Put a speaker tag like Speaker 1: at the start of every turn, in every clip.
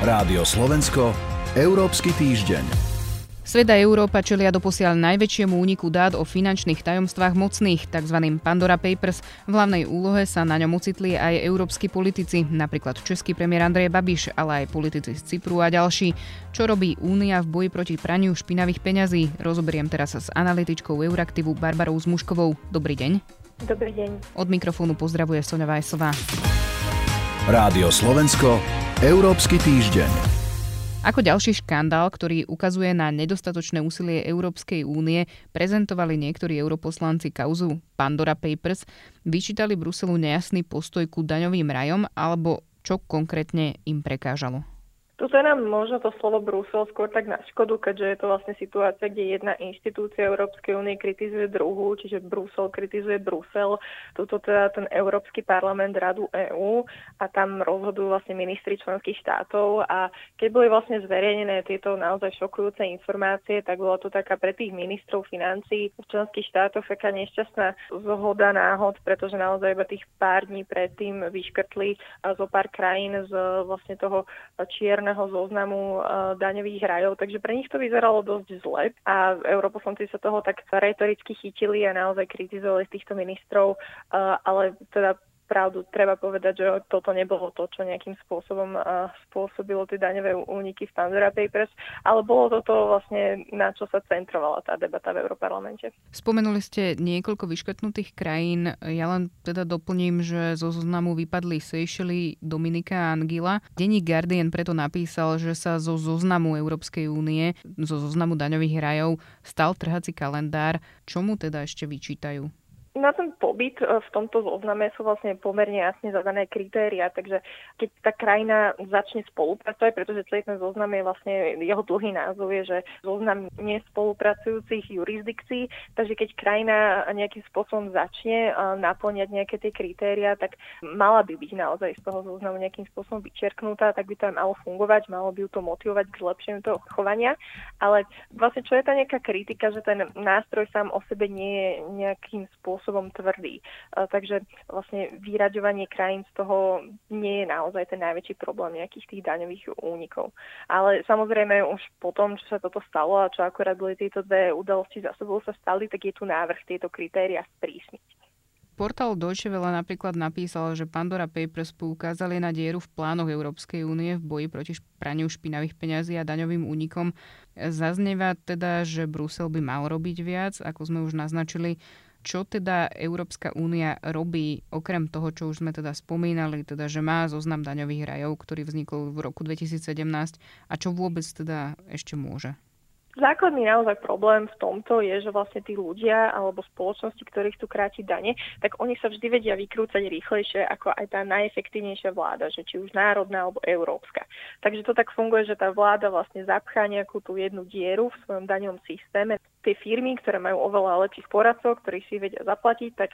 Speaker 1: Rádio Slovensko, Európsky týždeň.
Speaker 2: Sveda Európa čelia doposiaľ najväčšiemu úniku dát o finančných tajomstvách mocných, tzv. Pandora Papers. V hlavnej úlohe sa na ňom ocitli aj európsky politici, napríklad český premiér Andrej Babiš, ale aj politici z Cypru a ďalší. Čo robí Únia v boji proti praniu špinavých peňazí? Rozoberiem teraz s analytičkou Euraktivu Barbarou Zmuškovou. Dobrý deň.
Speaker 3: Dobrý deň.
Speaker 2: Od mikrofónu pozdravuje Sonja Vajsová.
Speaker 1: Rádio Slovensko, Európsky týždeň.
Speaker 2: Ako ďalší škandál, ktorý ukazuje na nedostatočné úsilie Európskej únie, prezentovali niektorí europoslanci kauzu Pandora Papers, vyčítali Bruselu nejasný postoj ku daňovým rajom alebo čo konkrétne im prekážalo.
Speaker 3: Tuto je nám možno to slovo Brusel skôr tak na škodu, keďže je to vlastne situácia, kde jedna inštitúcia Európskej únie kritizuje druhú, čiže Brusel kritizuje Brusel, tuto teda ten Európsky parlament Radu EÚ a tam rozhodujú vlastne ministri členských štátov a keď boli vlastne zverejnené tieto naozaj šokujúce informácie, tak bola to taká pre tých ministrov financí v členských štátoch taká nešťastná zhoda náhod, pretože naozaj iba tých pár dní predtým vyškrtli zo pár krajín z vlastne toho čierneho čierneho zoznamu uh, daňových rajov, takže pre nich to vyzeralo dosť zle a europoslanci sa toho tak retoricky chytili a naozaj kritizovali týchto ministrov, uh, ale teda pravdu treba povedať, že toto nebolo to, čo nejakým spôsobom spôsobilo tie daňové úniky v Pandora Papers, ale bolo toto vlastne, na čo sa centrovala tá debata v Európarlamente.
Speaker 2: Spomenuli ste niekoľko vyškrtnutých krajín. Ja len teda doplním, že zo zoznamu vypadli Seychely, Dominika a Angila. Denní Guardian preto napísal, že sa zo zoznamu Európskej únie, zo zoznamu daňových rajov stal trhací kalendár. Čomu teda ešte vyčítajú?
Speaker 3: Na ten pobyt e, v tomto zozname sú vlastne pomerne jasne zadané kritéria, takže keď tá krajina začne spolupracovať, pretože celý ten zoznam je vlastne, jeho dlhý názov je, že zoznam nespolupracujúcich jurisdikcií, takže keď krajina nejakým spôsobom začne e, naplňať nejaké tie kritéria, tak mala by byť naozaj z toho zoznamu nejakým spôsobom vyčerknutá, tak by to aj malo fungovať, malo by ju to motivovať k zlepšeniu toho chovania, ale vlastne čo je tá nejaká kritika, že ten nástroj sám o sebe nie je nejakým spôsobom spôsobom tvrdý. Takže vlastne vyraďovanie krajín z toho nie je naozaj ten najväčší problém nejakých tých daňových únikov. Ale samozrejme už po tom, čo sa toto stalo a čo akorát boli tieto dve udalosti za sebou sa stali, tak je tu návrh tieto kritéria sprísniť.
Speaker 2: Portál Deutsche Welle napríklad napísal, že Pandora Papers poukázali na dieru v plánoch Európskej únie v boji proti praniu špinavých peňazí a daňovým únikom. Zaznieva teda, že Brusel by mal robiť viac, ako sme už naznačili. Čo teda Európska únia robí, okrem toho, čo už sme teda spomínali, teda, že má zoznam daňových rajov, ktorý vznikol v roku 2017 a čo vôbec teda ešte môže?
Speaker 3: Základný naozaj problém v tomto je, že vlastne tí ľudia alebo spoločnosti, ktorí chcú krátiť dane, tak oni sa vždy vedia vykrúcať rýchlejšie ako aj tá najefektívnejšia vláda, že či už národná alebo európska. Takže to tak funguje, že tá vláda vlastne zapchá nejakú tú jednu dieru v svojom daňovom systéme. Tie firmy, ktoré majú oveľa lepších poradcov, ktorí si vedia zaplatiť, tak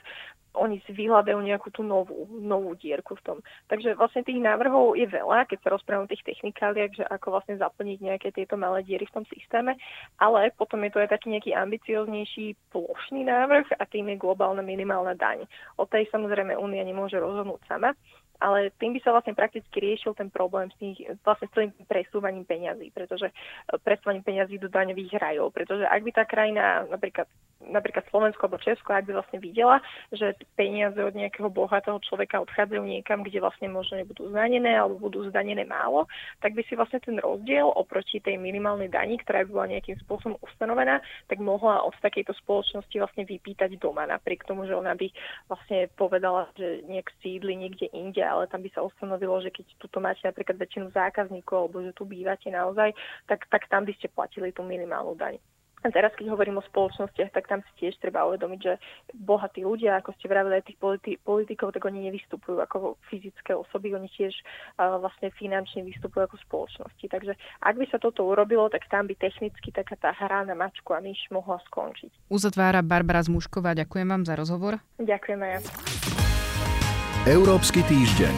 Speaker 3: oni si vyhľadajú nejakú tú novú, novú dierku v tom. Takže vlastne tých návrhov je veľa, keď sa rozprávam o tých technikáliach, že ako vlastne zaplniť nejaké tieto malé diery v tom systéme, ale potom je to aj taký nejaký ambicioznejší plošný návrh a tým je globálna minimálna daň. O tej samozrejme Únia nemôže rozhodnúť sama, ale tým by sa vlastne prakticky riešil ten problém s tých, vlastne s tým presúvaním peňazí, pretože presúvaním peňazí do daňových rajov, pretože ak by tá krajina napríklad napríklad Slovensko alebo Česko, ak by vlastne videla, že peniaze od nejakého bohatého človeka odchádzajú niekam, kde vlastne možno nebudú zdanené alebo budú zdanené málo, tak by si vlastne ten rozdiel oproti tej minimálnej dani, ktorá by bola nejakým spôsobom ustanovená, tak mohla od takejto spoločnosti vlastne vypýtať doma, napriek tomu, že ona by vlastne povedala, že nejak sídli niekde inde, ale tam by sa ustanovilo, že keď tuto máte napríklad väčšinu zákazníkov alebo že tu bývate naozaj, tak, tak tam by ste platili tú minimálnu daň. A teraz, keď hovorím o spoločnostiach, tak tam si tiež treba uvedomiť, že bohatí ľudia, ako ste vravili aj tých politi- politikov, tak oni nevystupujú ako fyzické osoby, oni tiež uh, vlastne finančne vystupujú ako spoločnosti. Takže ak by sa toto urobilo, tak tam by technicky taká tá hra na mačku a myš mohla skončiť.
Speaker 2: Uzatvára Barbara Zmušková. Ďakujem vám za rozhovor.
Speaker 3: Ďakujem aj ja.
Speaker 1: Európsky týždeň.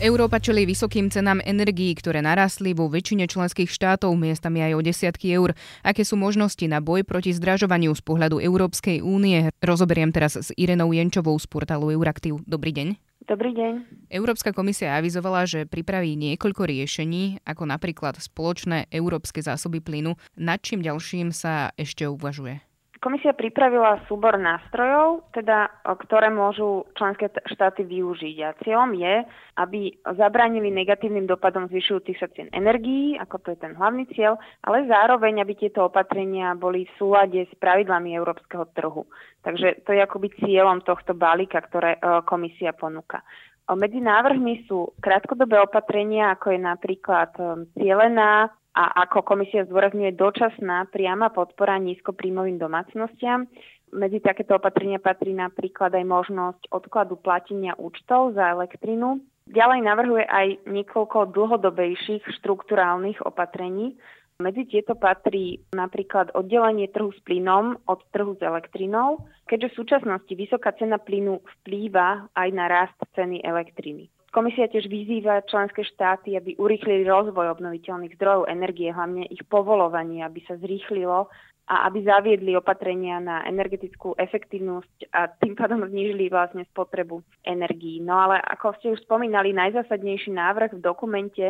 Speaker 2: Európa čelí vysokým cenám energií, ktoré narastli vo väčšine členských štátov, miestami aj o desiatky eur. Aké sú možnosti na boj proti zdražovaniu z pohľadu Európskej únie? Rozoberiem teraz s Irenou Jenčovou z portálu Euraktiv. Dobrý deň.
Speaker 4: Dobrý deň.
Speaker 2: Európska komisia avizovala, že pripraví niekoľko riešení, ako napríklad spoločné európske zásoby plynu. Nad čím ďalším sa ešte uvažuje?
Speaker 4: Komisia pripravila súbor nástrojov, teda, ktoré môžu členské štáty využiť. A cieľom je, aby zabránili negatívnym dopadom zvyšujúcich sa cien energií, ako to je ten hlavný cieľ, ale zároveň, aby tieto opatrenia boli v súlade s pravidlami európskeho trhu. Takže to je akoby cieľom tohto balíka, ktoré e, komisia ponúka. Medzi návrhmi sú krátkodobé opatrenia, ako je napríklad e, cielená a ako komisia zdôrazňuje dočasná priama podpora nízkopríjmovým domácnostiam. Medzi takéto opatrenia patrí napríklad aj možnosť odkladu platenia účtov za elektrinu. Ďalej navrhuje aj niekoľko dlhodobejších štruktúrálnych opatrení. Medzi tieto patrí napríklad oddelenie trhu s plynom od trhu s elektrinou, keďže v súčasnosti vysoká cena plynu vplýva aj na rast ceny elektriny. Komisia tiež vyzýva členské štáty, aby urýchlili rozvoj obnoviteľných zdrojov energie, hlavne ich povolovanie, aby sa zrýchlilo a aby zaviedli opatrenia na energetickú efektívnosť a tým pádom znížili vlastne spotrebu energií. No ale ako ste už spomínali, najzásadnejší návrh v dokumente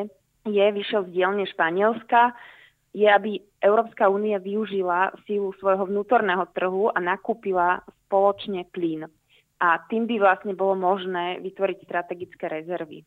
Speaker 4: je, vyšiel z dielne Španielska, je, aby Európska únia využila sílu svojho vnútorného trhu a nakúpila spoločne plyn a tým by vlastne bolo možné vytvoriť strategické rezervy.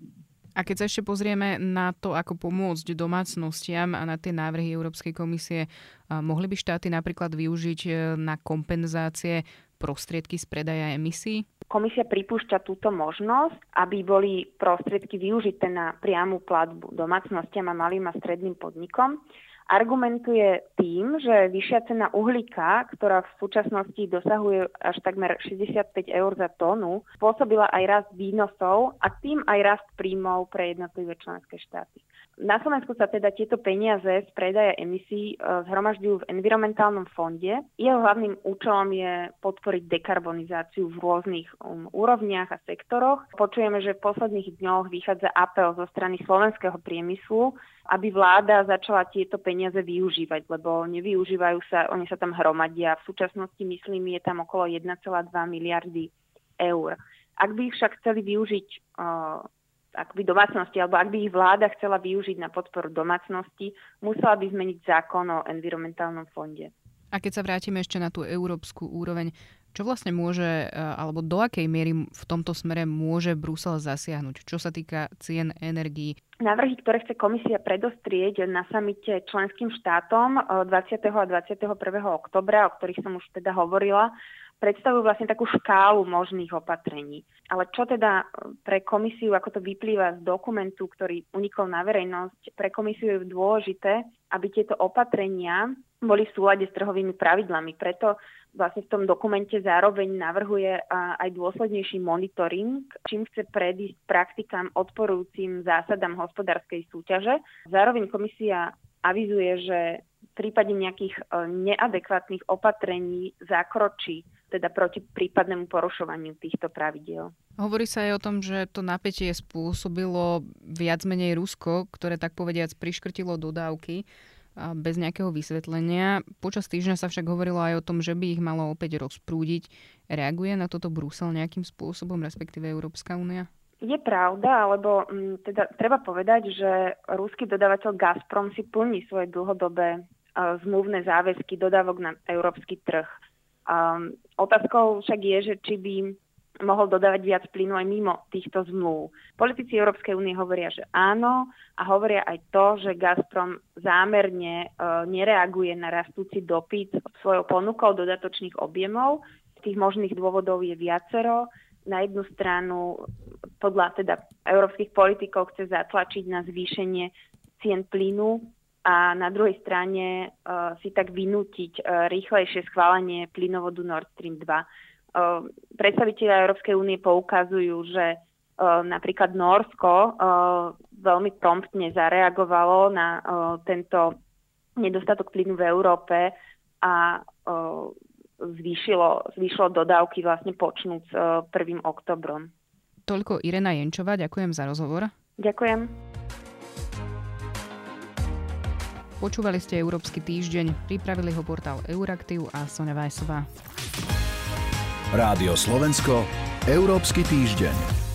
Speaker 2: A keď sa ešte pozrieme na to, ako pomôcť domácnostiam a na tie návrhy Európskej komisie, mohli by štáty napríklad využiť e, na kompenzácie prostriedky z predaja emisí?
Speaker 4: Komisia pripúšťa túto možnosť, aby boli prostriedky využité na priamu platbu domácnostiam a malým a stredným podnikom argumentuje tým, že vyššia cena uhlíka, ktorá v súčasnosti dosahuje až takmer 65 eur za tónu, spôsobila aj rast výnosov a tým aj rast príjmov pre jednotlivé členské štáty. Na Slovensku sa teda tieto peniaze z predaja emisí e, zhromažďujú v environmentálnom fonde. Jeho hlavným účelom je podporiť dekarbonizáciu v rôznych um, úrovniach a sektoroch. Počujeme, že v posledných dňoch vychádza apel zo strany slovenského priemyslu, aby vláda začala tieto peniaze využívať, lebo nevyužívajú sa, oni sa tam hromadia. V súčasnosti, myslím, je tam okolo 1,2 miliardy eur. Ak by ich však chceli využiť uh, ak by domácnosti, alebo ak by ich vláda chcela využiť na podporu domácnosti, musela by zmeniť zákon o environmentálnom fonde.
Speaker 2: A keď sa vrátime ešte na tú európsku úroveň, čo vlastne môže, e, alebo do akej miery v tomto smere môže Brusel zasiahnuť, čo sa týka cien energií?
Speaker 4: Návrhy, ktoré chce komisia predostrieť na samite členským štátom 20. a 21. oktobra, o ktorých som už teda hovorila, predstavujú vlastne takú škálu možných opatrení. Ale čo teda pre komisiu, ako to vyplýva z dokumentu, ktorý unikol na verejnosť, pre komisiu je dôležité, aby tieto opatrenia boli v súlade s trhovými pravidlami. Preto vlastne v tom dokumente zároveň navrhuje aj dôslednejší monitoring, čím chce predísť praktikám odporujúcim zásadám hospodárskej súťaže. Zároveň komisia avizuje, že v prípade nejakých e, neadekvátnych opatrení zakročí teda proti prípadnému porušovaniu týchto pravidiel.
Speaker 2: Hovorí sa aj o tom, že to napätie spôsobilo viac menej Rusko, ktoré tak povediac priškrtilo dodávky bez nejakého vysvetlenia. Počas týždňa sa však hovorilo aj o tom, že by ich malo opäť rozprúdiť. Reaguje na toto Brusel nejakým spôsobom, respektíve Európska únia?
Speaker 4: Je pravda, alebo mm, teda treba povedať, že ruský dodávateľ Gazprom si plní svoje dlhodobé zmluvné záväzky dodávok na európsky trh. Um, otázkou však je, že či by mohol dodávať viac plynu aj mimo týchto zmluv. Politici Európskej únie hovoria, že áno a hovoria aj to, že Gazprom zámerne e, nereaguje na rastúci dopyt svojou ponukou dodatočných objemov. Tých možných dôvodov je viacero. Na jednu stranu podľa teda európskych politikov chce zatlačiť na zvýšenie cien plynu a na druhej strane uh, si tak vynútiť uh, rýchlejšie schválenie plynovodu Nord Stream 2. Uh, predstaviteľia Európskej únie poukazujú, že uh, napríklad Norsko uh, veľmi promptne zareagovalo na uh, tento nedostatok plynu v Európe a uh, zvýšilo, zvýšilo dodávky vlastne počnúť s uh, 1. oktobrom.
Speaker 2: Toľko Irena Jenčová, ďakujem za rozhovor.
Speaker 4: Ďakujem.
Speaker 2: Počúvali ste Európsky týždeň, pripravili ho portál Euraktiv a Sonja Vajsová.
Speaker 1: Rádio Slovensko, Európsky týždeň.